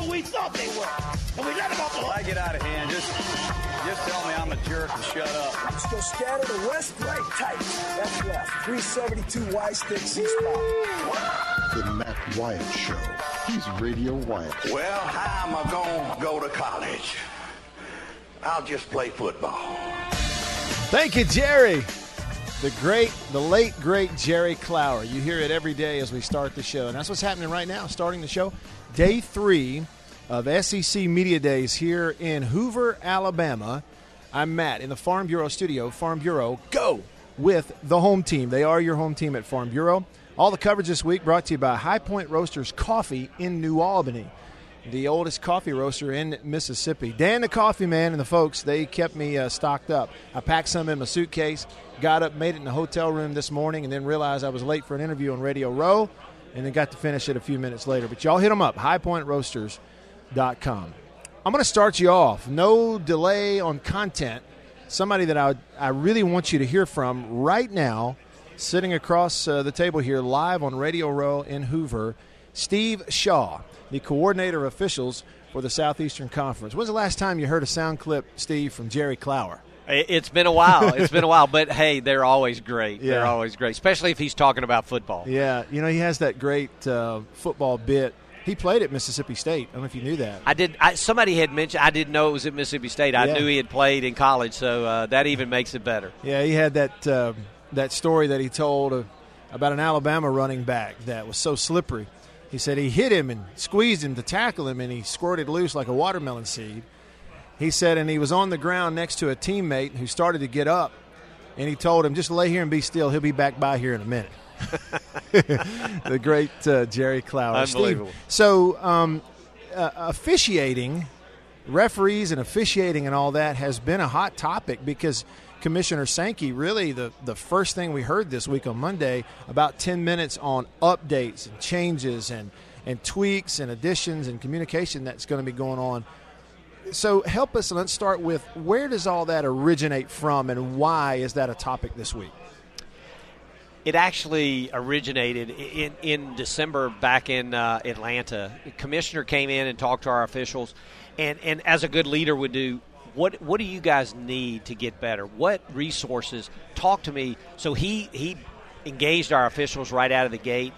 They are who we thought they were. And we let them off the hook. I get out of hand, just just tell me I'm a jerk and shut up. Let's go scatter the west, right, tight. That's left. 372 Y stick C spot. The Matt Wyatt Show. He's Radio Wyatt. Well, how am I going to go to college? I'll just play football. Thank you, Jerry. The great, the late, great Jerry Clower. You hear it every day as we start the show. And that's what's happening right now, starting the show. Day three of SEC Media Days here in Hoover, Alabama. I'm Matt in the Farm Bureau studio. Farm Bureau, go with the home team. They are your home team at Farm Bureau. All the coverage this week brought to you by High Point Roasters Coffee in New Albany the oldest coffee roaster in Mississippi. Dan, the coffee man, and the folks, they kept me uh, stocked up. I packed some in my suitcase, got up, made it in the hotel room this morning, and then realized I was late for an interview on Radio Row, and then got to finish it a few minutes later. But y'all hit them up, highpointroasters.com. I'm going to start you off. No delay on content. Somebody that I, I really want you to hear from right now, sitting across uh, the table here live on Radio Row in Hoover, Steve Shaw the coordinator of officials for the Southeastern Conference. When's the last time you heard a sound clip, Steve, from Jerry Clower? It's been a while. It's been a while, but hey, they're always great. Yeah. They're always great, especially if he's talking about football. Yeah, you know he has that great uh, football bit. He played at Mississippi State. I don't know if you knew that. I did. I, somebody had mentioned. I didn't know it was at Mississippi State. I Yeah. knew he had played in college, so uh, that even makes it better. Yeah, he had that uh, that story that he told about an Alabama running back that was so slippery. He said he hit him and squeezed him to tackle him, and he squirted loose like a watermelon seed. He said, and he was on the ground next to a teammate who started to get up, and he told him, "Just lay here and be still. He'll be back by here in a minute." the great uh, Jerry Clower. Unbelievable. Steve, so, um, uh, officiating, referees and officiating and all that has been a hot topic because Commissioner Sankey really the the first thing we heard this week on Monday about ten minutes on updates and changes and and tweaks and additions and communication that's going to be going on. So help us. And let's start with where does all that originate from, and why is that a topic this week? It actually originated in, in December back in uh, Atlanta. The commissioner came in and talked to our officials, and, and as a good leader would do, what what do you guys need to get better? What resources? Talk to me. So he he engaged our officials right out of the gate,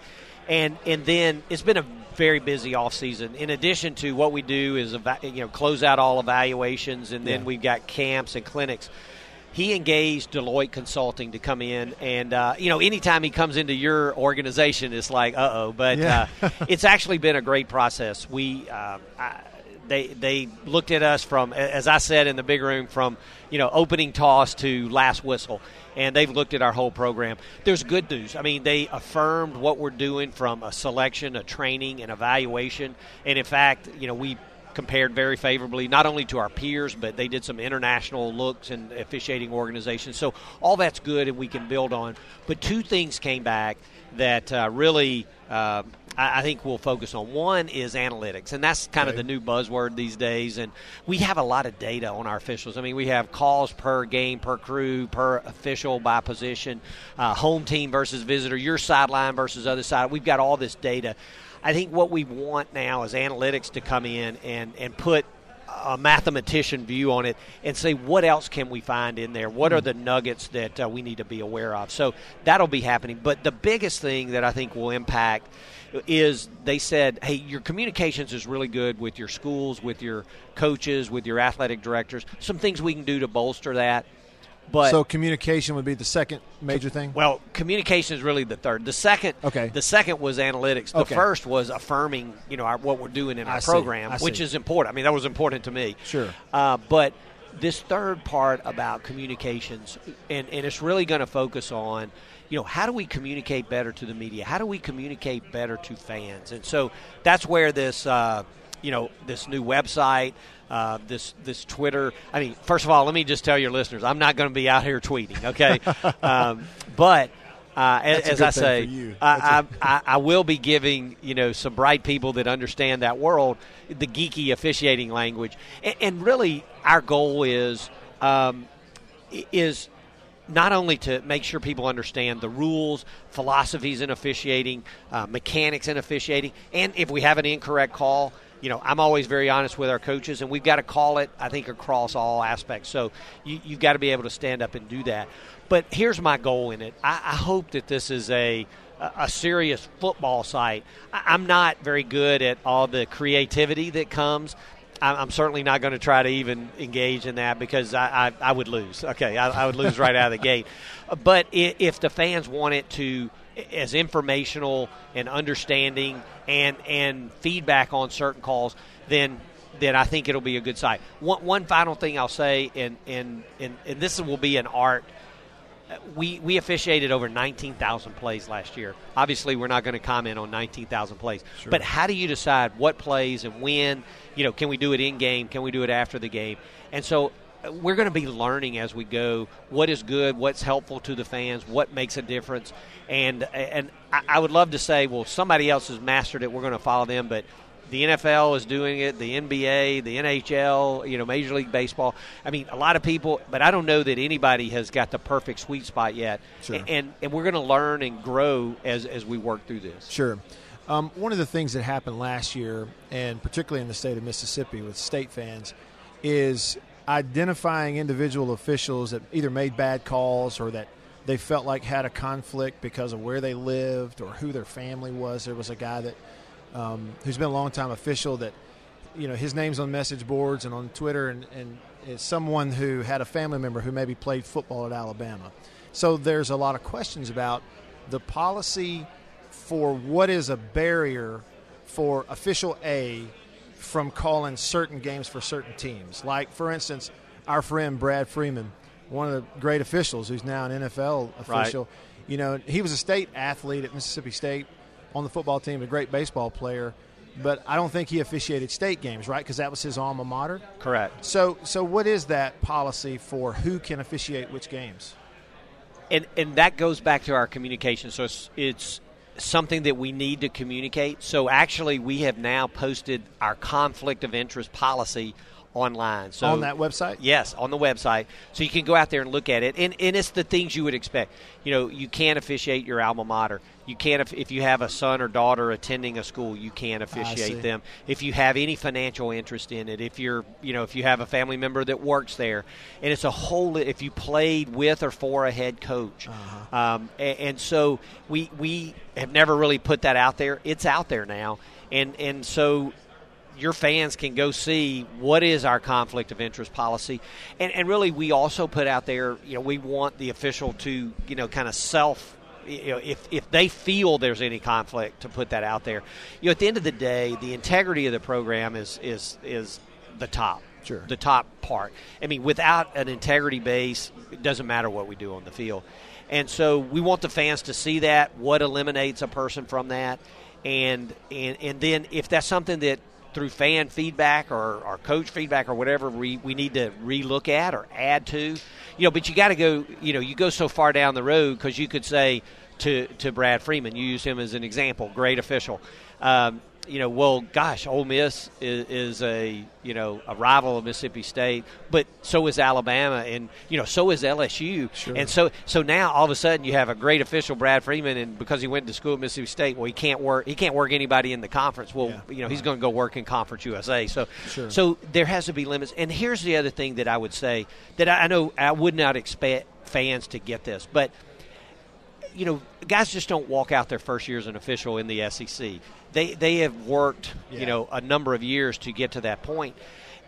and and then it's been a very busy off season. In addition to what we do is eva- you know close out all evaluations, and then Yeah. we've got camps and clinics he engaged Deloitte Consulting to come in, and uh, you know, anytime he comes into your organization, it's like, uh oh. But Yeah. uh, it's actually been a great process. We uh, I, they they looked at us from, as I said in the big room, from you know opening toss to last whistle, and they've looked at our whole program. There's good news. I mean, they affirmed what we're doing from a selection, a training, and evaluation, and in fact, you know, we compared very favorably not only to our peers, but they did some international looks and officiating organizations. So all that's good, and we can build on. But two things came back that uh, really. Uh, I I think we'll focus on one is analytics, and that's kind of the new buzzword these days. And we have a lot of data on our officials. I mean, we have calls per game, per crew, per official by position, uh, home team versus visitor, your sideline versus other side. We've got all this data. I think what we want now is analytics to come in and, and put a mathematician view on it and say what else can we find in there? What are the nuggets that uh, we need to be aware of? So that'll be happening. But the biggest thing that i think will impact is they said hey your communications is really good with your schools with your coaches with your athletic directors. Some things we can do to bolster that but so communication would be the second major thing. well, communication is really the third. The second, Okay. The second was analytics. The Okay. first was affirming, you know, our, what we're doing in our see. program, which is important. I mean, that was important to me. Sure. Uh, but this third part about communications, and, and it's really going to focus on, you know, how do we communicate better to the media? How do we communicate better to fans? And so that's where this. Uh, you know, this new website, uh, this this Twitter. I mean, first of all, let me just tell your listeners, I'm not going to be out here tweeting, okay? um, but uh, as, as I say, you. I, I, I, I will be giving you know some bright people that understand that world the geeky officiating language, and, and really our goal is um, is not only to make sure people understand the rules, philosophies in officiating, uh, mechanics in officiating, and if we have an incorrect call, you know, I'm always very honest with our coaches, and we've got to call it, I think, across all aspects. So you, you've got to be able to stand up and do that. But here's my goal in it I, I hope that this is a a serious football site. I'm not very good at all the creativity that comes. I'm certainly not going to try to even engage in that because I, I, I would lose. Okay, I, I, would lose right out of the gate. But if the fans want it to as informational and understanding and and feedback on certain calls, then then I think it'll be a good site. One, one final thing I'll say, and, and and and this will be an art we, we officiated over 19,000 plays last year. Obviously, we're not going to comment on 19,000 plays. Sure. But how do you decide what plays and when? You know, can we do it in game? Can we do it after the game? And so we're going to be learning as we go what is good, what's helpful to the fans, what makes a difference. And and I would love to say, well, somebody else has mastered it. We're going to follow them, but the NFL is doing it, the NBA, the NHL, you know, Major League Baseball. I mean, a lot of people, but I don't know that anybody has got the perfect sweet spot yet. Sure. And and we're going to learn and grow as as we work through this. Sure. Um, one of the things that happened last year, and particularly in the state of Mississippi with state fans, is identifying individual officials that either made bad calls or that they felt like had a conflict because of where they lived or who their family was. There was a guy that um, who's been a long time official that you know his name's on message boards and on Twitter and, and is someone who had a family member who maybe played football at Alabama. So there's a lot of questions about the policy for what is a barrier for official A from calling certain games for certain teams. Like for instance, our friend Brad Freeman, one of the great officials who's now an NFL official. Right. You know, he was a state athlete at Mississippi State on the football team, a great baseball player, but I don't think he officiated state games, right? Because that was his alma mater. Correct. So, so what is that policy for who can officiate which games? And and that goes back to our communication. So it's, it's something that we need to communicate. So actually, we have now posted our conflict of interest policy online. So on that website? Yes, on the website. So you can go out there and look at it. And, and it's the things you would expect. You know, you can't officiate your alma mater. You can't if you have a son or daughter attending a school, you can't officiate them. If you have any financial interest in it, if you're, you know, if you have a family member that works there, and it's a whole. If you played with or for a head coach, uh-huh. um, and, and so we we have never really put that out there. It's out there now, and and so your fans can go see what is our conflict of interest policy and, and really we also put out there you know we want the official to you know kind of self you know, if, if they feel there's any conflict to put that out there. You know at the end of the day the integrity of the program is is is the top. Sure. the top part. I mean without an integrity base it doesn't matter what we do on the field. And so we want the fans to see that what eliminates a person from that. And and and then if that's something that through fan feedback or, or coach feedback or whatever we, we need to relook at or add to you know but you got to go you know you go so far down the road because you could say to, to brad freeman you use him as an example great official um, you know, well, gosh, Ole Miss is, is, a you know a rival of Mississippi State, but so is Alabama, and you know so is LSU, Sure. and so so now all of a sudden you have a great official, Brad Freeman, and because he went to school at Mississippi State, well, he can't work he can't work anybody in the conference. Well, Yeah, you know he's right. going to go work in Conference USA. So Sure. so there has to be limits. And here's the other thing that I would say that I I know I would not expect fans to get this, but you know, guys just don't walk out their first year as an official in the SEC. They they have worked, Yeah. you know, a number of years to get to that point.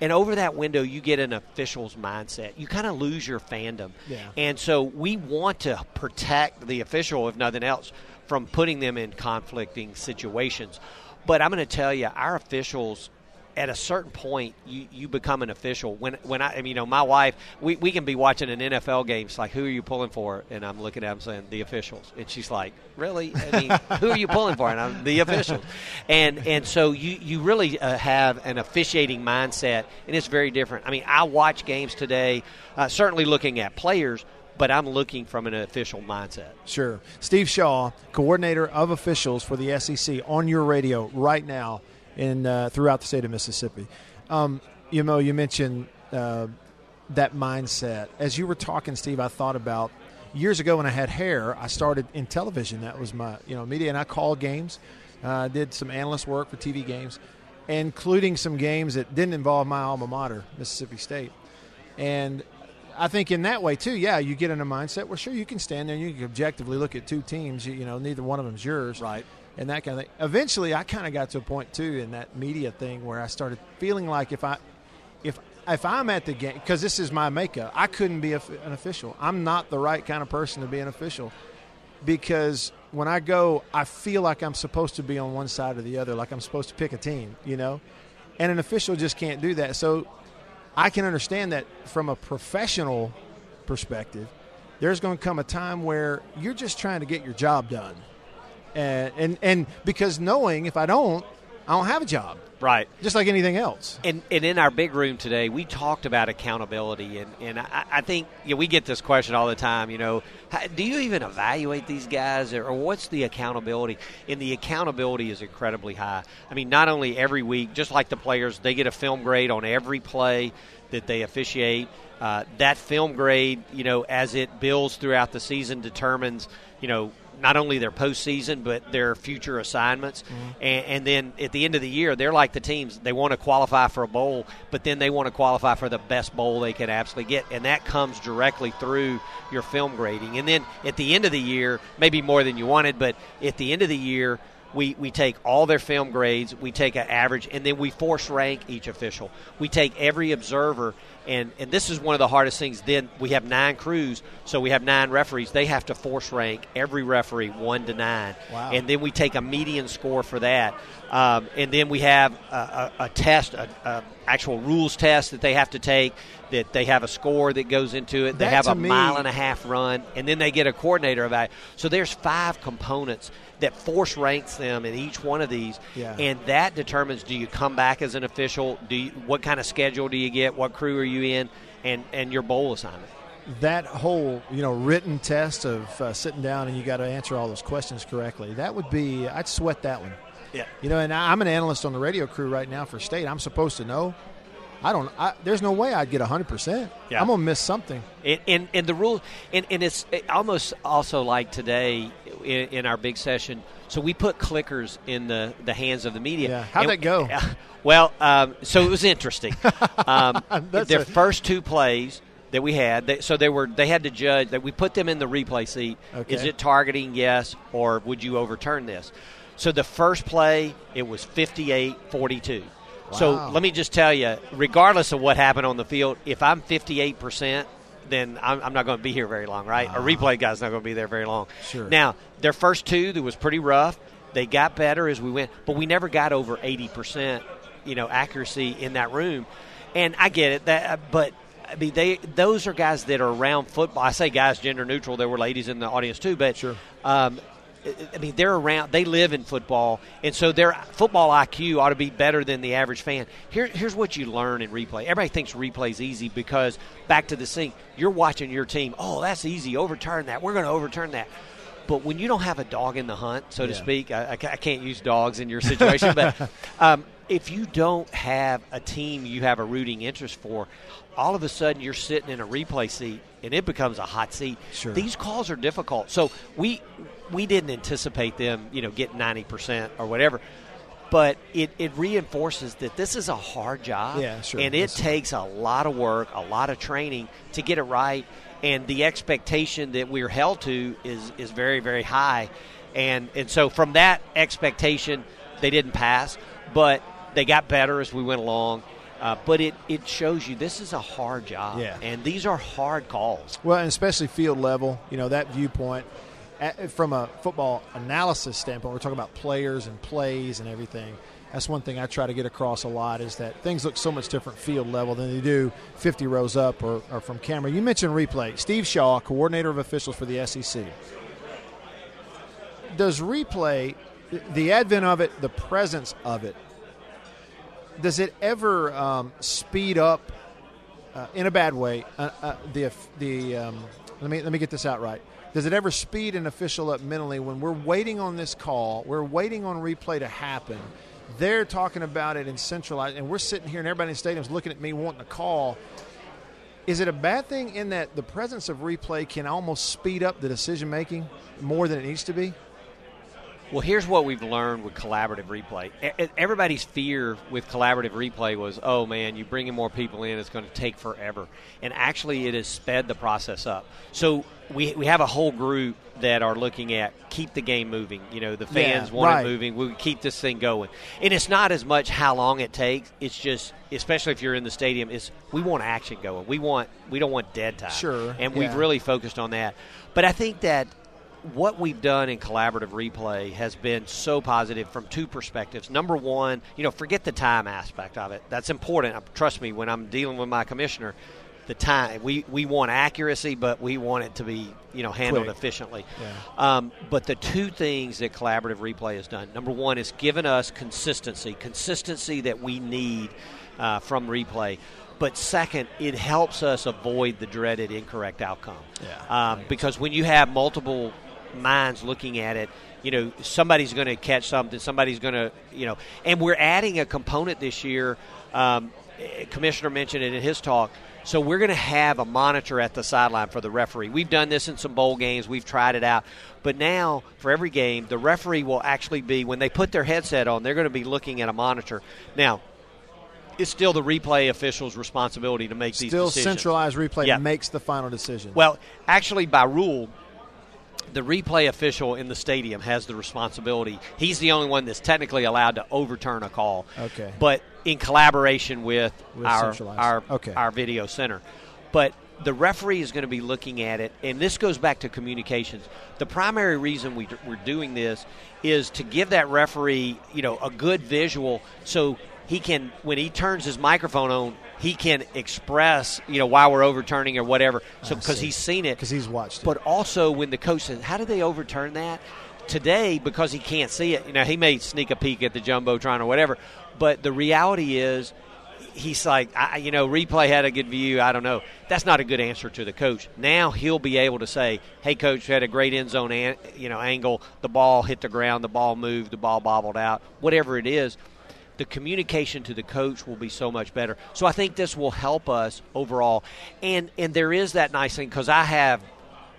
And over that window, you get an official's mindset. You kind of lose your fandom. Yeah. And so we want to protect the official, if nothing else, from putting them in conflicting situations. But I'm going to tell you, our officials at a certain point, you, you become an official. When when I, you know, my wife, we, we can be watching an NFL game. It's like, who are you pulling for? And I'm looking at him saying, the officials. And she's like, really? I mean, who are you pulling for? And I'm the officials. And and so you you really uh, have an officiating mindset, and it's very different. I mean, I watch games today, uh, certainly looking at players, but I'm looking from an official mindset. Sure. Steve Shaw, coordinator of officials for the SEC, on your radio right now in uh, throughout the state of Mississippi. Um, you know, you mentioned uh, that mindset. As you were talking, Steve, I thought about years ago when I had hair. I started in television. That was my you know media, and I called games. Uh, did some analyst work for TV games, including some games that didn't involve my alma mater, Mississippi State. And I think in that way too, yeah, you get in a mindset where sure you can stand there and you can objectively look at two teams. You, you know, neither one of them's yours, Right. And that kind of thing. Eventually, I kind of got to a point too in that media thing where I started feeling like if I, if if I'm at the game, because this is my makeup, I couldn't be an official. I'm not the right kind of person to be an official because when I go, I feel like I'm supposed to be on one side or the other, like I'm supposed to pick a team, you know? And an official just can't do that. So I can understand that from a professional perspective, there's going to come a time where you're just trying to get your job done. And, and, and because knowing if I don't, I don't have a job, Right. just like anything else. And, and in our big room today, we talked about accountability, and, and I, I think you know, we get this question all the time. You know, how, do you even evaluate these guys, or, or what's the accountability? And the accountability is incredibly high. I mean, not only every week, just like the players, they get a film grade on every play that they officiate. Uh, that film grade, you know, as it builds throughout the season, determines, you know, not only their postseason but their future assignments. Mm-hmm. And, and then at the end of the year, they're like the teams. They want to qualify for a bowl, but then they want to qualify for the best bowl they can absolutely get, and that comes directly through your film grading. And then at the end of the year, maybe more than you wanted, but at the end of the year. We, we take all their film grades, we take an average, and then we force rank each official. We take every observer, and, and this is one of the hardest things. Then we have nine crews, so we have nine referees. They have to force rank every referee one to nine. Wow. And then we take a median score for that. Um, and then we have a, a, a test, a, a actual rules test that they have to take. That they have a score that goes into it. They That have a me- mile and a half run, and then they get a coordinator evaluation. So there's five components that force ranks them in each one of these, Yeah. and that determines do you come back as an official? Do you, what kind of schedule do you get? What crew are you in? And and your bowl assignment. that whole you know written test of uh, sitting down and you got to answer all those questions correctly that would be i'd sweat that one Yeah. you know and I- i'm an analyst on the radio crew right now for state i'm supposed to know i don't I, there's no way i'd get 100% i'm gonna miss something And, and, and the rule, and, and it's almost also like today in, in our big session. So we put clickers in the, the hands of the media. Yeah. How'd And- that go? Well, um, so it was interesting. Um, their a- first two plays that we had, they, so they were they had to judge that we put them in the replay seat. Okay. Is it targeting? Yes, or would you overturn this? So the first play, it was 58-42. So Wow. let me just tell you, regardless of what happened on the field, if I'm 58 percent, then I'm, I'm not going to be here very long, right? A replay guy's not going to be there very long. Sure. Now, their first two, that was pretty rough. They got better as we went, but we never got over 80 percent, you know, accuracy in that room. And I get it, that, uh, but I mean, they those are guys that are around football. I say guys, gender neutral. There were ladies in the audience too, but Sure. Um, I mean, they're around. They live in football, and so their football IQ ought to be better than the average fan. Here, here's what you learn in replay. Everybody thinks replay's easy because back to the sink, you're watching your team. Oh, that's easy. Overturn that. We're going to overturn that. But when you don't have a dog in the hunt, so to speak, I, I can't use dogs in your situation, but um, if you don't have a team you have a rooting interest for, all of a sudden you're sitting in a replay seat and it becomes a hot seat. Sure. These calls are difficult. So we we didn't anticipate them, you know, getting ninety percent or whatever. But it, it reinforces that this is a hard job. Yeah, sure. And it Yes. takes a lot of work, a lot of training to get it right. And the expectation that we're held to is, is very, very high. And and so from that expectation, they didn't pass, but they got better as we went along. Uh, but it, it shows you this is a hard job. Yeah. And these are hard calls. Well, and especially field level, you know, that viewpoint. A- From a football analysis standpoint, we're talking about players and plays and everything. That's one thing I try to get across a lot is that things look so much different field level than they do 50 rows up or, or from camera. You mentioned replay. Steve Shaw, coordinator of officials for the SEC. Does replay, the advent of it, the presence of it, does it ever um, speed up uh, in a bad way uh, uh, the the um, let me let me get this out right. Does it ever speed an official up mentally when we're waiting on this call? We're waiting on replay to happen. They're talking about it in centralized, and we're sitting here, and everybody in the stadium's looking at me wanting a call. Is it a bad thing in that the presence of replay can almost speed up the decision making more than it needs to be? Well, here's what we've learned with collaborative replay. Everybody's fear with collaborative replay was, oh man, you bring in more people in, it's going to take forever. And actually, it has sped the process up. So we, we have a whole group that are looking at keep the game moving. You know, the fans Yeah, want right. it moving. We keep this thing going. And it's not as much how long it takes. It's just, especially if you're in the stadium, it's we want action going. We want we don't want dead time. Sure, And we've really focused on that. But I think that what we've done in collaborative replay has been so positive from two perspectives. Number one, you know, forget the time aspect of it. That's important. Uh, Trust me, when I'm dealing with my commissioner, the time we, we want accuracy, but we want it to be you know handled Quick. efficiently. Yeah. Um, but the two things that collaborative replay has done: number one, it's given us consistency, consistency that we need uh, from replay. But second, it helps us avoid the dreaded incorrect outcome. Yeah. Um, because when you have multiple minds looking at it, you know, somebody's going to catch something, somebody's going to, you know, and we're adding a component this year. Um, Commissioner mentioned it in his talk. So we're going to have a monitor at the sideline for the referee. We've done this in some bowl games. We've tried it out. But now, for every game, the referee will actually be, when they put their headset on, they're going to be looking at a monitor. Now, it's still the replay official's responsibility to make these Still centralized replay Yeah. makes the final decision. Well, actually, by rule, the replay official in the stadium has the responsibility. He's the only one that's technically allowed to overturn a call. Okay. But in collaboration with, With our our Okay. our video center. But the referee is going to be looking at it, and this goes back to communications. The primary reason we, we're doing this is to give that referee, you know, a good visual, so he can, when he turns his microphone on, he can express, you know, why we're overturning or whatever. So because he's seen it, because he's watched it. but also when the coach says, "How did they overturn that?" Today, because he can't see it, you know, he may sneak a peek at the jumbotron or whatever. But the reality is, he's like, I, you know, replay had a good view. I don't know. That's not a good answer to the coach. Now he'll be able to say, "Hey, coach, had a great end zone, an, you know, angle. The ball hit the ground. The ball moved. The ball bobbled out. Whatever it is." The communication to the coach will be so much better. So I think this will help us overall. And and there is that nice thing because I have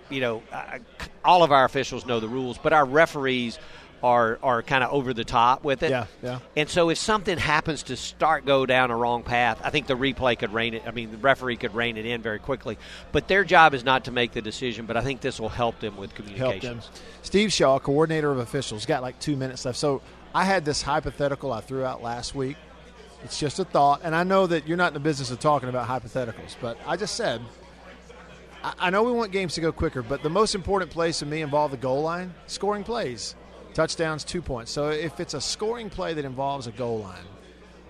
you know, uh, all of our officials know the rules, but our referees are are kind of over the top with it. Yeah, yeah. And so if something happens to start go down a wrong path, I think the replay could rein it. I mean, the referee could rein it in very quickly. But their job is not to make the decision. But I think this will help them with help them. Steve Shaw, coordinator of officials, got like two minutes left. So I had this hypothetical I threw out last week. It's just a thought, and I know that you're not in the business of talking about hypotheticals, but I just said I, I know we want games to go quicker, but the most important plays to me involve the goal line, scoring plays, touchdowns, two points. So if it's a scoring play that involves a goal line,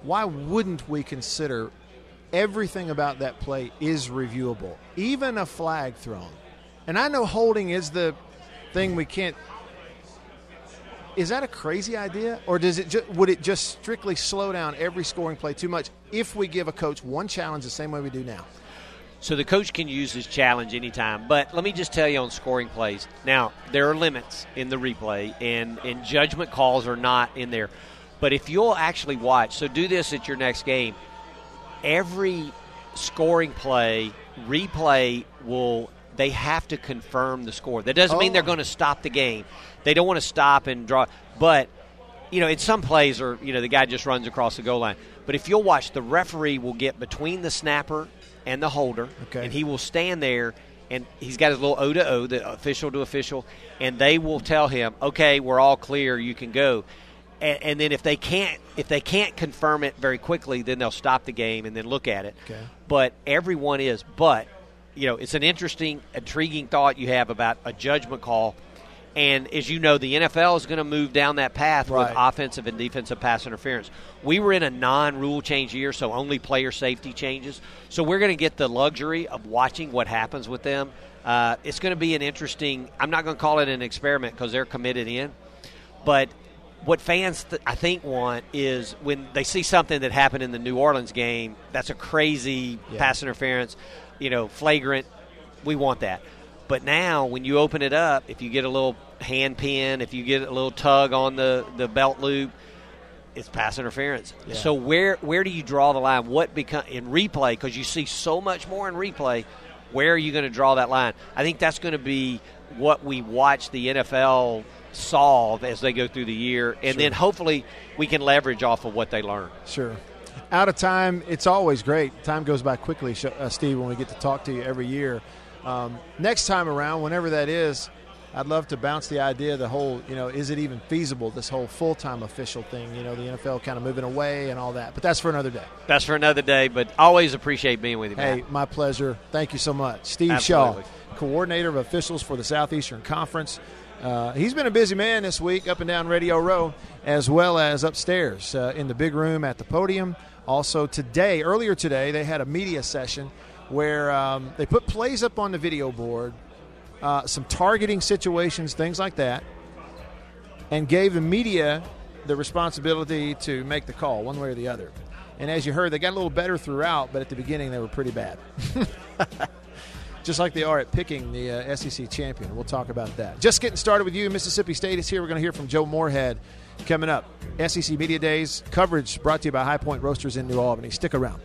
why wouldn't we consider everything about that play is reviewable, even a flag thrown? And I know holding is the thing we can't. Is that a crazy idea, or does it? Ju- would it just strictly slow down every scoring play too much if we give a coach one challenge the same way we do now? So the coach can use his challenge anytime. But let me just tell you on scoring plays. Now, there are limits in the replay, and, and judgment calls are not in there. But if you'll actually watch, so do this at your next game, every scoring play, replay will, they have to confirm the score. That doesn't mean Oh. they're going to stop the game. They don't want to stop and draw. But you know, in some plays, or you know, the guy just runs across the goal line. But if you'll watch, the referee will get between the snapper and the holder, Okay. and he will stand there, and he's got his little O to O, the official to official, and they will tell him, "Okay, we're all clear, you can go." And, and then if they can't, if they can't confirm it very quickly, then they'll stop the game and then look at it. Okay. But everyone is, but you know, it's an interesting, intriguing thought you have about a judgment call And as you know, the NFL is going to move down that path Right. with offensive and defensive pass interference. We were in a non-rule change year, so only player safety changes. So we're going to get the luxury of watching what happens with them. Uh, it's going to be an interesting. I'm not going to call it an experiment because they're committed in, but what fans th- I think want is when they see something that happened in the New Orleans game that's a crazy Yeah. pass interference, you know, flagrant. We want that. But now when you open it up, if you get a little hand pin, if you get a little tug on the, the belt loop, it's pass interference. Yeah. So where where do you draw the line? What become in replay because you see so much more in replay. Where are you going to draw that line? I think that's going to be what we watch the NFL solve as they go through the year, and then hopefully we can leverage off of what they learn. Sure. Out of time, it's always great. Time goes by quickly, uh, Steve, when we get to talk to you every year. Um, next time around, whenever that is, I'd love to bounce the idea, the whole, you know, is it even feasible, this whole full time official thing, you know, the NFL kind of moving away and all that. But that's for another day. That's for another day, but always appreciate being with you, Hey, my pleasure. Thank you so much. Steve Absolutely. Shaw, coordinator of officials for the Southeastern Conference. Uh, he's been a busy man this week up and down Radio Row, as well as upstairs uh, in the big room at the podium. Also, today, earlier today, they had a media session where um, they put plays up on the video board, uh, some targeting situations, things like that, and gave the media the responsibility to make the call one way or the other. And as you heard, they got a little better throughout, but at the beginning they were pretty bad. Just like they are at picking the uh, SEC champion. We'll talk about that. Just getting started with you. Mississippi State is here. We're going to hear from Joe Moorhead coming up. SEC Media Days coverage brought to you by High Point Roasters in New Albany. Stick around.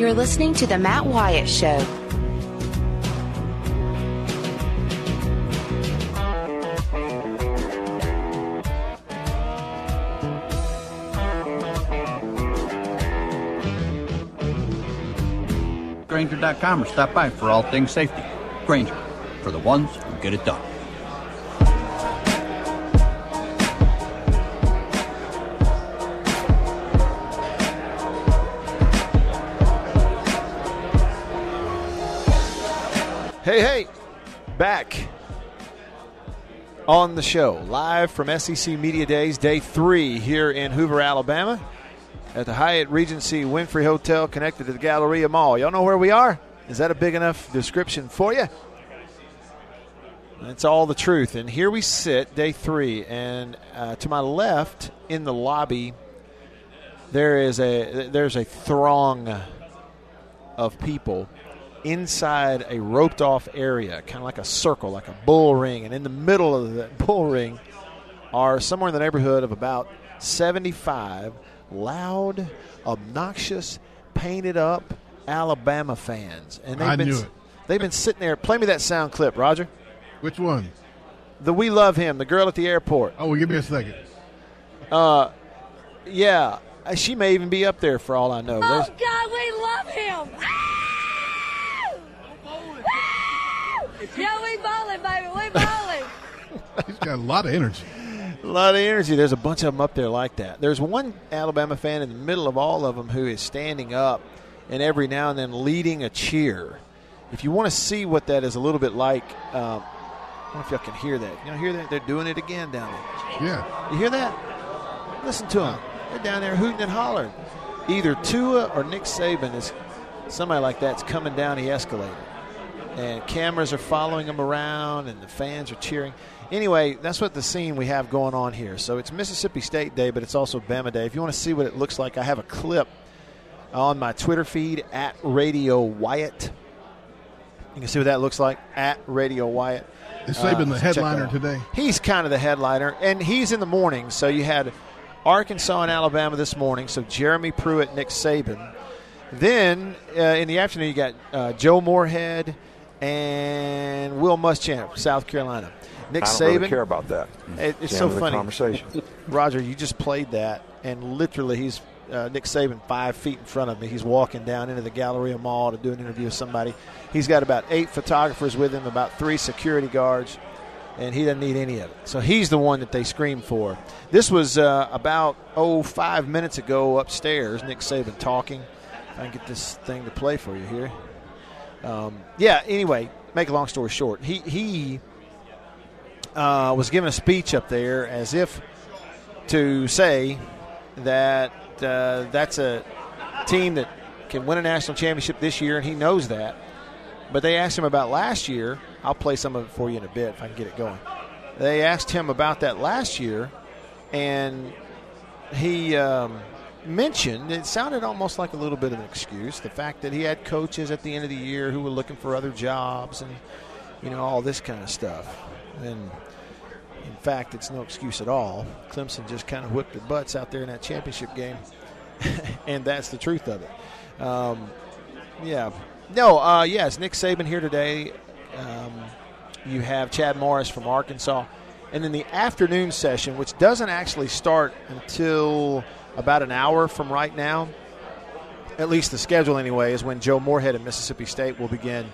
You're listening to The Matt Wyatt Show. Grainger.com or stop by for all things safety. Granger, for the ones who get it done. Hey, hey, back on the show, live from SEC Media Days, day three here in Hoover, Alabama, at the Hyatt Regency Wynfrey Hotel connected to the Galleria Mall. Y'all know where we are? Is that a big enough description for you? That's all the truth. And here we sit, day three, and uh, to my left in the lobby, there is a there's a throng of people inside a roped off area, kind of like a circle, like a bull ring. And in the middle of that bull ring are somewhere in the neighborhood of about 75 loud, obnoxious, painted up Alabama fans. And they've I been, knew it. They've been sitting there. Play me that sound clip, Roger. Which one? The We Love Him, the girl at the airport. Oh, well, give me a second. Uh, yeah, she may even be up there for all I know. There's- Oh God, we love him! Yeah, we bowling, baby. We bowling. He's got a lot of energy. A lot of energy. There's a bunch of them up there like that. There's one Alabama fan in the middle of all of them who is standing up and every now and then leading a cheer. If you want to see what that is a little bit like, um, I don't know if y'all can hear that. You know, hear that? They're doing it again down there. Yeah. You hear that? Listen to them. They're down there hooting and hollering. Either Tua or Nick Saban is somebody like that's coming down the escalator. And cameras are following them around, and the fans are cheering. Anyway, that's what the scene we have going on here. So it's Mississippi State Day, but it's also Bama Day. If you want to see what it looks like, I have a clip on my Twitter feed at Radio Wyatt. You can see what that looks like at Radio Wyatt. Is Saban the check that headliner today? He's kind of the headliner, and he's in the morning. So you had Arkansas and Alabama this morning. So Jeremy Pruitt, Nick Saban. Then uh, in the afternoon, you got uh, Joe Moorhead and Will Muschamp, South Carolina. Nick I don't Saban. really care about that. It- it's so funny. Conversation. Roger, you just played that, and literally, he's uh, Nick Saban five feet in front of me. He's walking down into the Galleria Mall to do an interview with somebody. He's got about eight photographers with him, about three security guards, and he doesn't need any of it. So he's the one that they scream for. This was uh, about oh five minutes ago upstairs. Nick Saban talking. If I can get this thing to play for you here. Um, yeah. Anyway, make a long story short, he he uh, was giving a speech up there as if to say that uh, that's a team that can win a national championship this year, and he knows that. But they asked him about last year. I'll play some of it for you in a bit if I can get it going. They asked him about that last year, and he um, mentioned it sounded almost like a little bit of an excuse the fact that he had coaches at the end of the year who were looking for other jobs and you know all this kind of stuff. And in fact, it's no excuse at all. Clemson just kind of whipped their butts out there in that championship game, and that's the truth of it. Um, yeah. No, uh, yes, Nick Saban here today. Um, you have Chad Morris from Arkansas. And then the afternoon session, which doesn't actually start until about an hour from right now, at least the schedule anyway, is when Joe Moorhead at Mississippi State will begin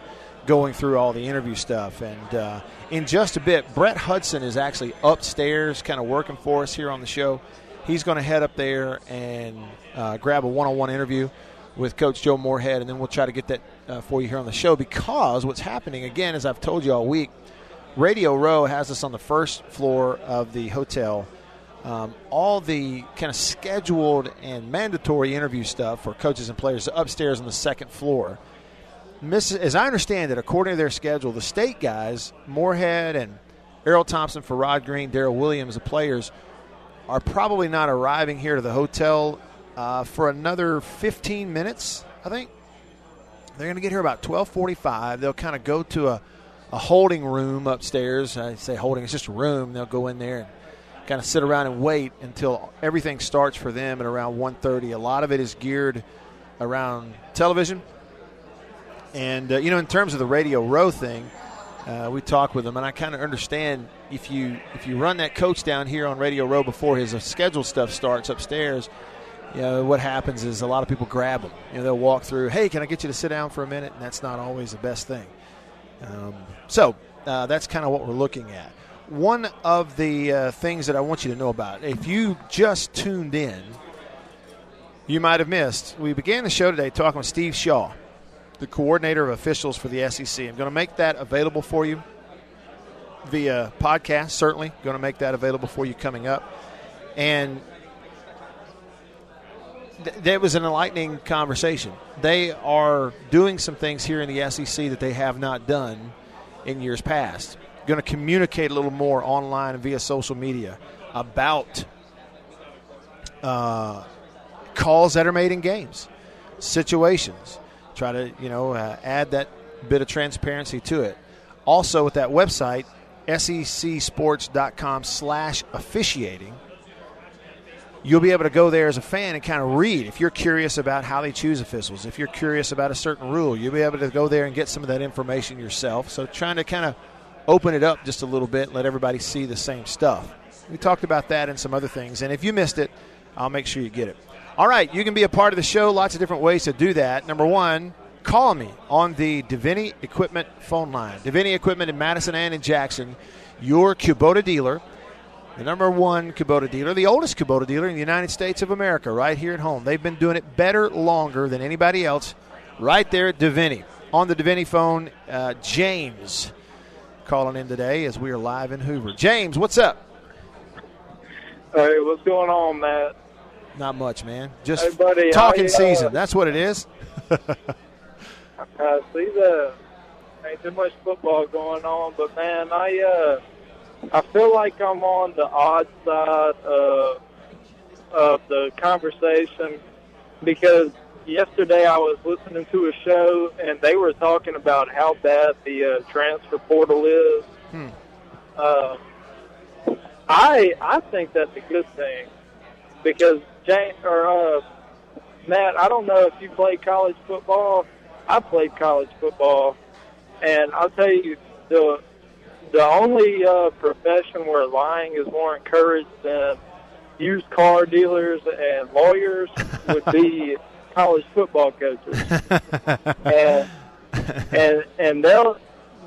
going through all the interview stuff. And uh, in just a bit, Brett Hudson is actually upstairs, kind of working for us here on the show. He's going to head up there and uh, grab a one on one interview with Coach Joe Moorhead, and then we'll try to get that uh, for you here on the show because what's happening, again, as I've told you all week, Radio Row has us on the first floor of the hotel. Um, all the kind of scheduled and mandatory interview stuff for coaches and players upstairs on the second floor. As I understand it, according to their schedule, the state guys, Moorhead and Erroll Thompson Farrod Green, Darryl Williams, the players, are probably not arriving here to the hotel uh, for another 15 minutes, I think. They're going to get here about 12:45. They'll kind of go to a, a holding room upstairs. I say holding; it's just a room. They'll go in there and kind of sit around and wait until everything starts for them at around 1:30. A lot of it is geared around television, and uh, you know, in terms of the radio row thing, uh, we talk with them, and I kind of understand if you if you run that coach down here on Radio Row before his uh, scheduled stuff starts upstairs. You know, what happens is a lot of people grab them. You know, they'll walk through. Hey, can I get you to sit down for a minute? And that's not always the best thing. Um, so uh, that's kind of what we're looking at. One of the uh, things that I want you to know about, if you just tuned in, you might have missed. We began the show today talking with Steve Shaw, the coordinator of officials for the SEC. I'm going to make that available for you via podcast, certainly. Going to make that available for you coming up. And th- that was an enlightening conversation. They are doing some things here in the SEC that they have not done in years past. Going to communicate a little more online and via social media about uh, calls that are made in games, situations. Try to you know uh, add that bit of transparency to it. Also, with that website, secsports.com/slash officiating you'll be able to go there as a fan and kind of read. If you're curious about how they choose officials, if you're curious about a certain rule, you'll be able to go there and get some of that information yourself. So trying to kind of open it up just a little bit, let everybody see the same stuff. We talked about that and some other things. And if you missed it, I'll make sure you get it. All right, you can be a part of the show. Lots of different ways to do that. Number one, call me on the Davini Equipment phone line. Davini Equipment in Madison and in Jackson, your Kubota dealer the number one Kubota dealer, the oldest Kubota dealer in the United States of America, right here at home. They've been doing it better, longer than anybody else, right there at Davini. On the Davini phone, uh, James calling in today as we are live in Hoover. James, what's up? Hey, what's going on, Matt? Not much, man. Just Hey, buddy, talking I, uh, season. That's what it is. Uh, see the ain't too much football going on, but man, I uh, I feel like I'm on the odd side of of the conversation because yesterday I was listening to a show and they were talking about how bad the uh, transfer portal is. Hmm. Uh, I I think that's a good thing because Jane or uh, Matt, I don't know if you played college football. I played college football, and I'll tell you the the only uh, profession where lying is more encouraged than used car dealers and lawyers would be college football coaches. and and and they'll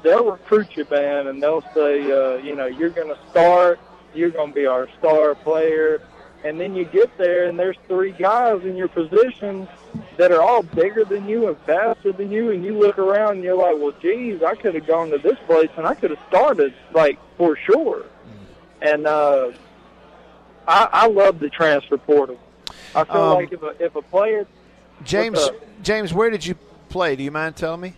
they'll recruit you, man, and they'll say, uh, you know, you're going to start, you're going to be our star player, and then you get there and there's three guys in your position that are all bigger than you and faster than you, and you look around and you're like, well, geez, I could have gone to this place and I could have started like for sure. And uh, I, I love the transfer portal. I feel Um, like if a if a player James, James, where did you play? Do you mind telling me?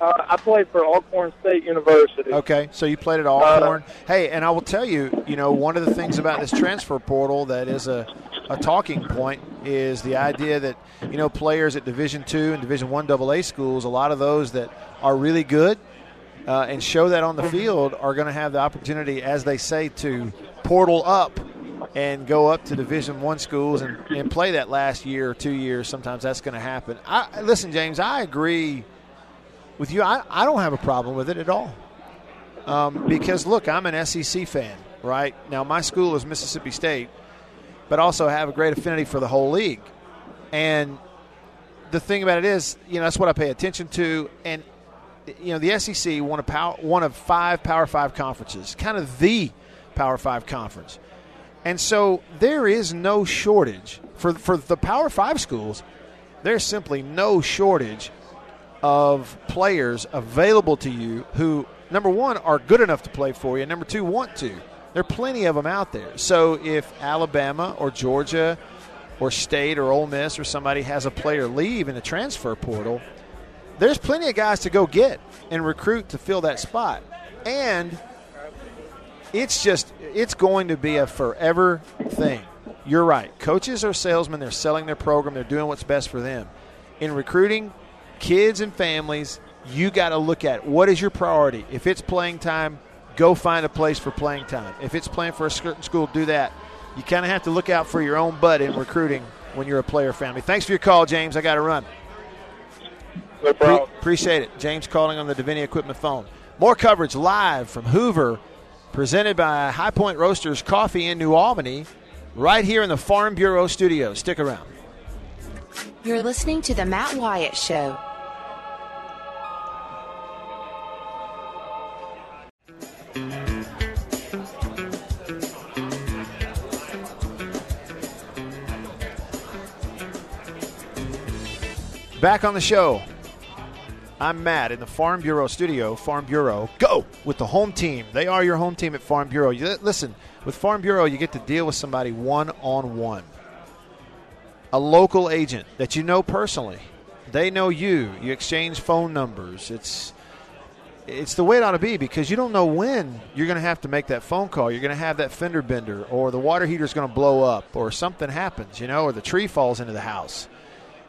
uh, I played for Alcorn State University. Okay, so you played at Uh, Alcorn. hey, and I will tell you, you know, one of the things about this transfer portal that is a, a talking point is the idea that you know players at Division two and Division one AA schools, a lot of those that are really good uh, and show that on the field are going to have the opportunity, as they say, to portal up and go up to Division One schools and, and play that last year or two years. Sometimes that's going to happen. I, listen, James, I agree with you. I, I don't have a problem with it at all. Um, because look, I'm an SEC fan, right? Now my school is Mississippi State, but also have a great affinity for the whole league. And the thing about it is, you know, that's what I pay attention to. And you know, the SEC one of power, one of five Power Five conferences, kind of the Power Five conference. And so there is no shortage for for the Power Five schools. There's simply no shortage of players available to you who, number one, are good enough to play for you, and number two, want to. There are plenty of them out there. So if Alabama or Georgia or State or Ole Miss or somebody has a player leave in the transfer portal, there's plenty of guys to go get and recruit to fill that spot. And it's just it's going to be a forever thing. You're right. Coaches are salesmen. They're selling their program. They're doing what's best for them. In recruiting kids and families, you got to look at what is your priority. If it's playing time, go find a place for playing time. If it's playing for a certain school, do that. You kind of have to look out for your own butt in recruiting when you're a player family. Thanks for your call, James. I got to run. No problem. Pre- appreciate it. James calling on the Davini Equipment phone. More coverage live from Hoover, presented by High Point Roasters Coffee in New Albany, right here in the Farm Bureau studio. Stick around. You're listening to The Matt Wyatt Show. Back on the show. I'm Matt in the Farm Bureau studio. Farm Bureau, go with the home team. They are your home team at Farm Bureau. You, listen, with Farm Bureau, you get to deal with somebody one on one. A local agent that you know personally. They know you. You exchange phone numbers. It's it's the way it ought to be because you don't know when you're going to have to make that phone call. You're going to have that fender bender, or the water heater's going to blow up, or something happens, you know, or the tree falls into the house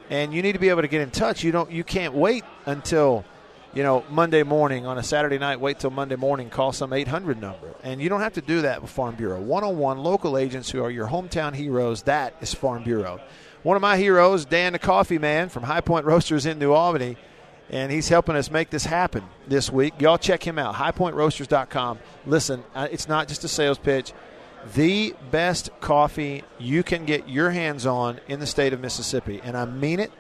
and you need to be able to get in touch. You don't. You can't wait until you know Monday morning on a Saturday night. Wait till Monday morning. Call some 800 number, and you don't have to do that with Farm Bureau. One-on-one local agents who are your hometown heroes. That is Farm Bureau. One of my heroes, Dan the Coffee Man from High Point Roasters in New Albany, and he's helping us make this happen this week. Y'all check him out. HighPointRoasters.com. Listen, uh, it's not just a sales pitch the best coffee you can get your hands on in the state of Mississippi. And I mean it,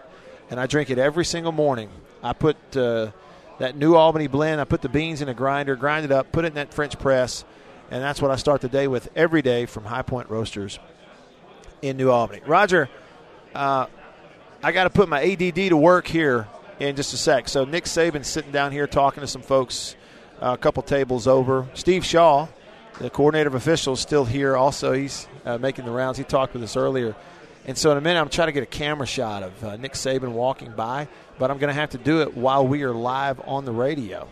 and I drink it every single morning. I put uh, that New Albany blend, I put the beans in a grinder, grind it up, put it in that French press, and that's what I start the day with every day from High Point Roasters in New Albany. Roger, uh, I got to put my ADD to work here in just a sec. So Nick Saban's sitting down here talking to some folks uh, a couple tables over. Steve Shaw the coordinator of officials still here. Also, he's uh, making the rounds. He talked with us earlier. And so in a minute, I'm trying to get a camera shot of uh, Nick Saban walking by, but I'm going to have to do it while we are live on the radio.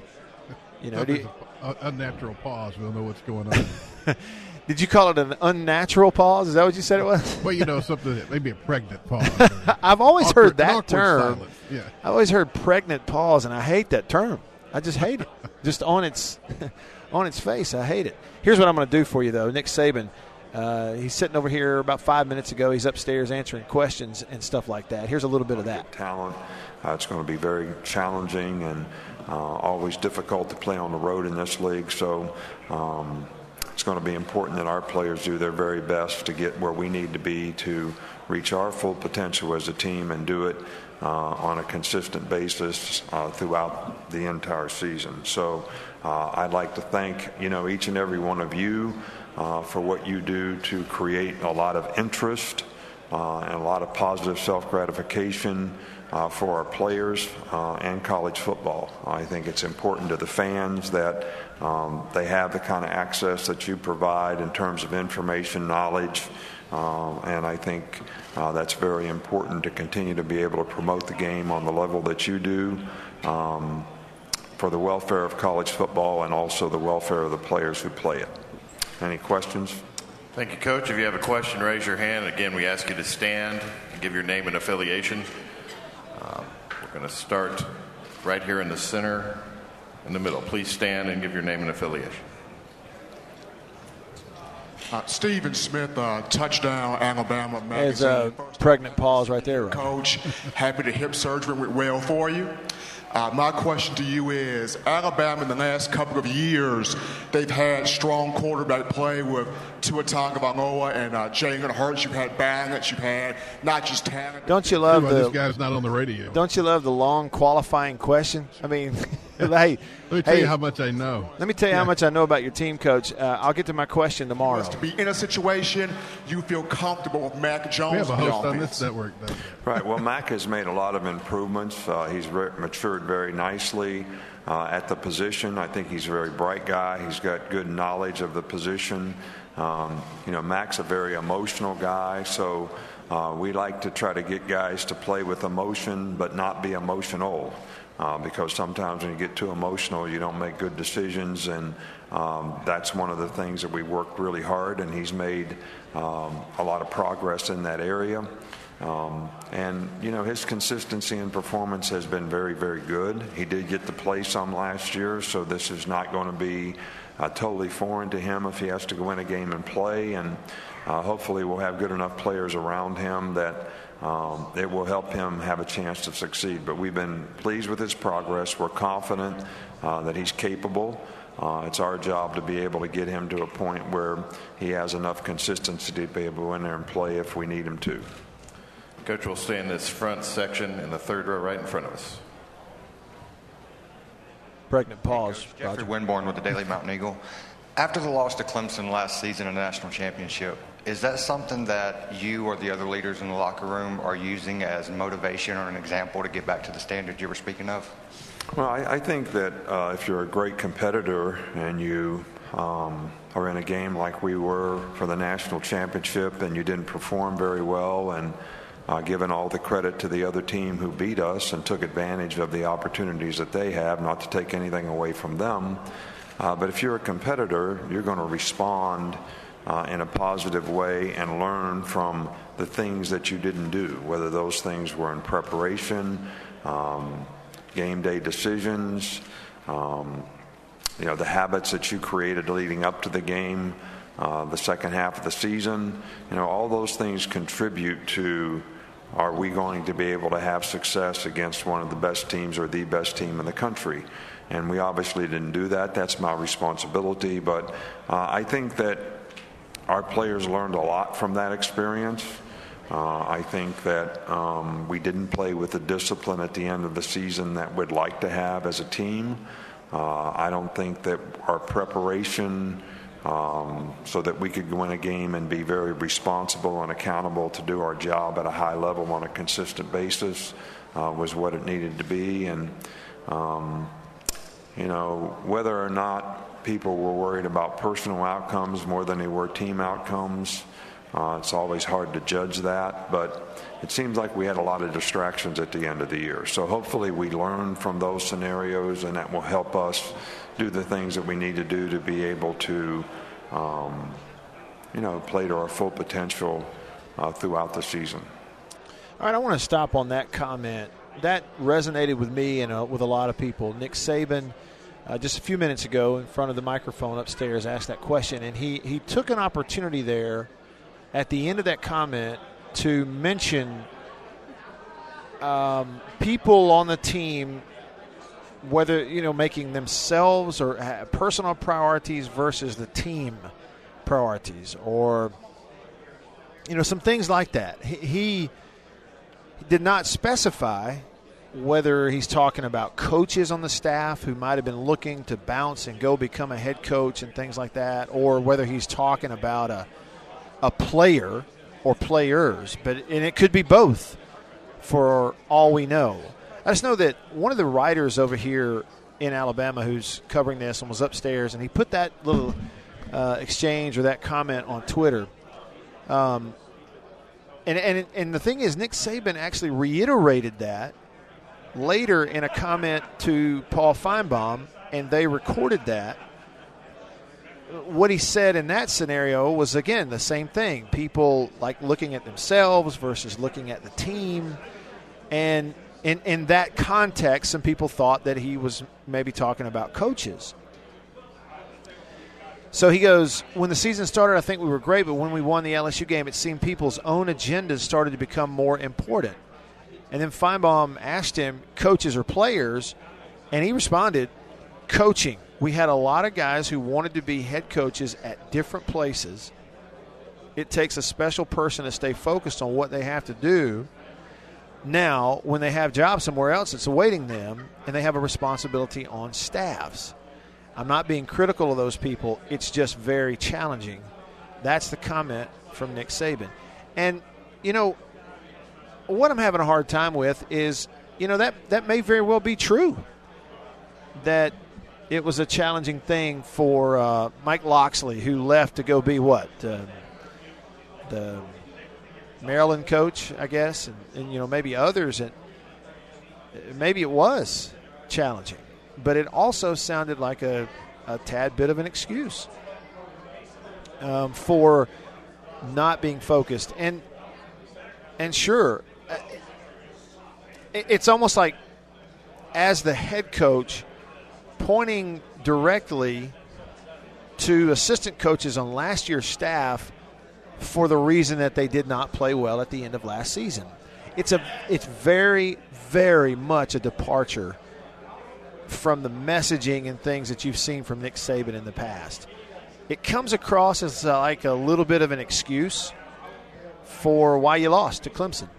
You know, you- a, a unnatural pause. We'll know what's going on. did you call it an unnatural pause? Is that what you said it was? well, you know, something maybe a pregnant pause. I've always Awkward- heard that term. silence, yeah. I always heard pregnant pause, and I hate that term. I just hate it. just on its on its face, I hate it. Here's what I'm going to do for you, though. Nick Saban, uh, he's sitting over here about five minutes ago. He's upstairs answering questions and stuff like that. Here's a little bit of that. talent. Uh, it's going to be very challenging and uh, always difficult to play on the road in this league. So um, it's going to be important that our players do their very best to get where we need to be to reach our full potential as a team and do it uh, on a consistent basis uh, throughout the entire season. So uh, I'd like to thank you know each and every one of you uh, for what you do to create a lot of interest uh, and a lot of positive self gratification. Uh, for our players uh, and college football. I think it's important to the fans that um, they have the kind of access that you provide in terms of information, knowledge, uh, and I think uh, that's very important to continue to be able to promote the game on the level that you do. Um, for the welfare of college football and also the welfare of the players who play it. Any questions? Thank you, Coach. If you have a question, raise your hand. Again, we ask you to stand and give your name and affiliation. Um, we're going to start right here in the center, in the middle. Please stand and give your name and affiliation. Uh, Stephen Smith, uh, touchdown Alabama There's magazine. a pregnant pause right there. Right? Coach, happy the hip surgery went well for you. Uh, my question to you is Alabama in the last couple of years, they've had strong quarterback play with Tua Tagovailoa and uh, Jalen Hurts. You've had balance. You've had not just talent. Don't you love Well, the this guy's not on the radio. Don't you love the long qualifying question? I mean, hey, Let me tell hey, you how much I know. Let me tell you how much I know about your team, Coach. Uh, I'll get to my question tomorrow. To be in a situation you feel comfortable with Mac Jones. We have a host on this network. Does that. Right. Well, Mac has made a lot of improvements. Uh, he's re- matured very nicely uh, at the position. I think he's a very bright guy. He's got good knowledge of the position. Um, you know, Mac's a very emotional guy, so uh, we like to try to get guys to play with emotion but not be emotional. Uh, because sometimes when you get too emotional, you don't make good decisions, and um, that's one of the things that we worked really hard, and he's made um, a lot of progress in that area. Um, and, you know, his consistency and performance has been very, very good. He did get to play some last year, so this is not going to be uh, totally foreign to him if he has to go in a game and play. And uh, hopefully, we'll have good enough players around him that um, it will help him have a chance to succeed. But we've been pleased with his progress. We're confident uh, that he's capable. Uh, it's our job to be able to get him to a point where he has enough consistency to be able to go in there and play if we need him to. Coach will stay in this front section in the third row right in front of us. Pregnant pause. Jeffrey Winborn with the Daily Mountain Eagle. After the loss to Clemson last season in the national championship, is that something that you or the other leaders in the locker room are using as motivation or an example to get back to the standard you were speaking of? Well, I, I think that uh, if you're a great competitor and you um, are in a game like we were for the national championship and you didn't perform very well, and uh, given all the credit to the other team who beat us and took advantage of the opportunities that they have, not to take anything away from them. Uh, but if you're a competitor, you're going to respond uh, in a positive way and learn from the things that you didn't do, whether those things were in preparation, um, game day decisions, um, you know, the habits that you created leading up to the game, uh, the second half of the season. You know, all those things contribute to are we going to be able to have success against one of the best teams or the best team in the country? And we obviously didn't do that. That's my responsibility. But uh, I think that our players learned a lot from that experience. Uh, I think that um, we didn't play with the discipline at the end of the season that we'd like to have as a team. Uh, I don't think that our preparation um, so that we could go in a game and be very responsible and accountable to do our job at a high level on a consistent basis uh, was what it needed to be. And, um, you know, whether or not people were worried about personal outcomes more than they were team outcomes, uh, it's always hard to judge that. But it seems like we had a lot of distractions at the end of the year. So hopefully we learn from those scenarios and that will help us do the things that we need to do to be able to, um, you know, play to our full potential uh, throughout the season. All right, I want to stop on that comment. That resonated with me and uh, with a lot of people. Nick Saban, uh, just a few minutes ago, in front of the microphone upstairs, asked that question, and he he took an opportunity there at the end of that comment to mention um, people on the team whether you know making themselves or personal priorities versus the team priorities or you know some things like that. He, he did not specify whether he's talking about coaches on the staff who might have been looking to bounce and go become a head coach and things like that, or whether he's talking about a a player or players. But and it could be both, for all we know. I just know that one of the writers over here in Alabama who's covering this and was upstairs, and he put that little uh, exchange or that comment on Twitter. Um, and, and and the thing is, Nick Saban actually reiterated that later in a comment to Paul Finebaum, and they recorded that. What he said in that scenario was again the same thing. People like looking at themselves versus looking at the team, and in in that context, some people thought that he was maybe talking about coaches. So he goes, when the season started, I think we were great, but when we won the LSU game, it seemed people's own agendas started to become more important. And then Finebaum asked him, coaches or players, and he responded, coaching. We had a lot of guys who wanted to be head coaches at different places. It takes a special person to stay focused on what they have to do. Now, when they have jobs somewhere else, it's awaiting them, and they have a responsibility on staffs. I'm not being critical of those people. It's just very challenging. That's the comment from Nick Saban. And, you know, what I'm having a hard time with is, you know, that, that may very well be true. That it was a challenging thing for uh, Mike Locksley, who left to go be what? Uh, the Maryland coach, I guess, and, and you know, maybe others. And maybe it was challenging but it also sounded like a, a tad bit of an excuse um, for not being focused. And and sure, it's almost like as the head coach pointing directly to assistant coaches on last year's staff for the reason that they did not play well at the end of last season. It's a it's very very much a departure from the messaging and things that you've seen from Nick Saban in the past. It comes across as uh, like a little bit of an excuse for why you lost to Clemson.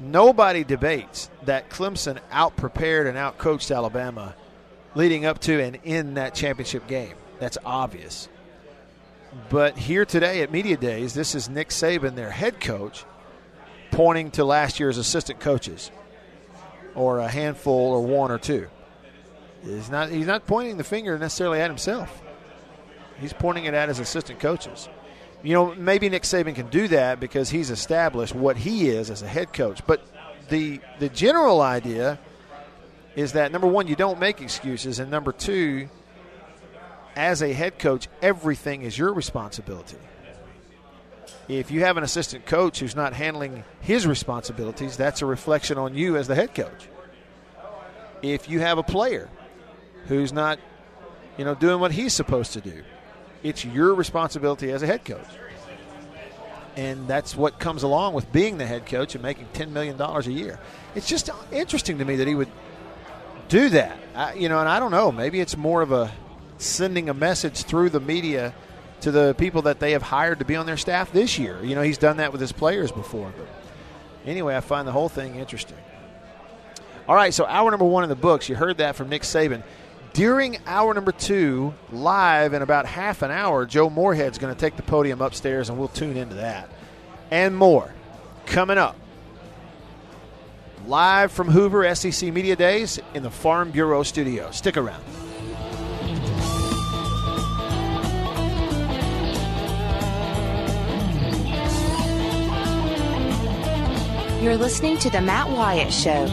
Nobody debates that Clemson outprepared and outcoached Alabama leading up to and in that championship game. That's obvious. But here today at Media Days, this is Nick Saban, their head coach, pointing to last year's assistant coaches or a handful or one or two. He's not he's not pointing the finger necessarily at himself. He's pointing it at his assistant coaches. You know, maybe Nick Saban can do that because he's established what he is as a head coach. But the the general idea is that number one, you don't make excuses, and number two, as a head coach, everything is your responsibility. If you have an assistant coach who's not handling his responsibilities, that's a reflection on you as the head coach. If you have a player who's not, you know, doing what he's supposed to do. It's your responsibility as a head coach. And that's what comes along with being the head coach and making $10 million a year. It's just interesting to me that he would do that. I, you know, and I don't know. Maybe it's more of a sending a message through the media to the people that they have hired to be on their staff this year. You know, he's done that with his players before. But anyway, I find the whole thing interesting. All right, so hour number one in the books. You heard that from Nick Saban. During hour number two, live in about half an hour, Joe Moorhead's going to take the podium upstairs, and we'll tune into that and more coming up. Live from Hoover SEC Media Days in the Farm Bureau studio. Stick around. You're listening to The Matt Wyatt Show.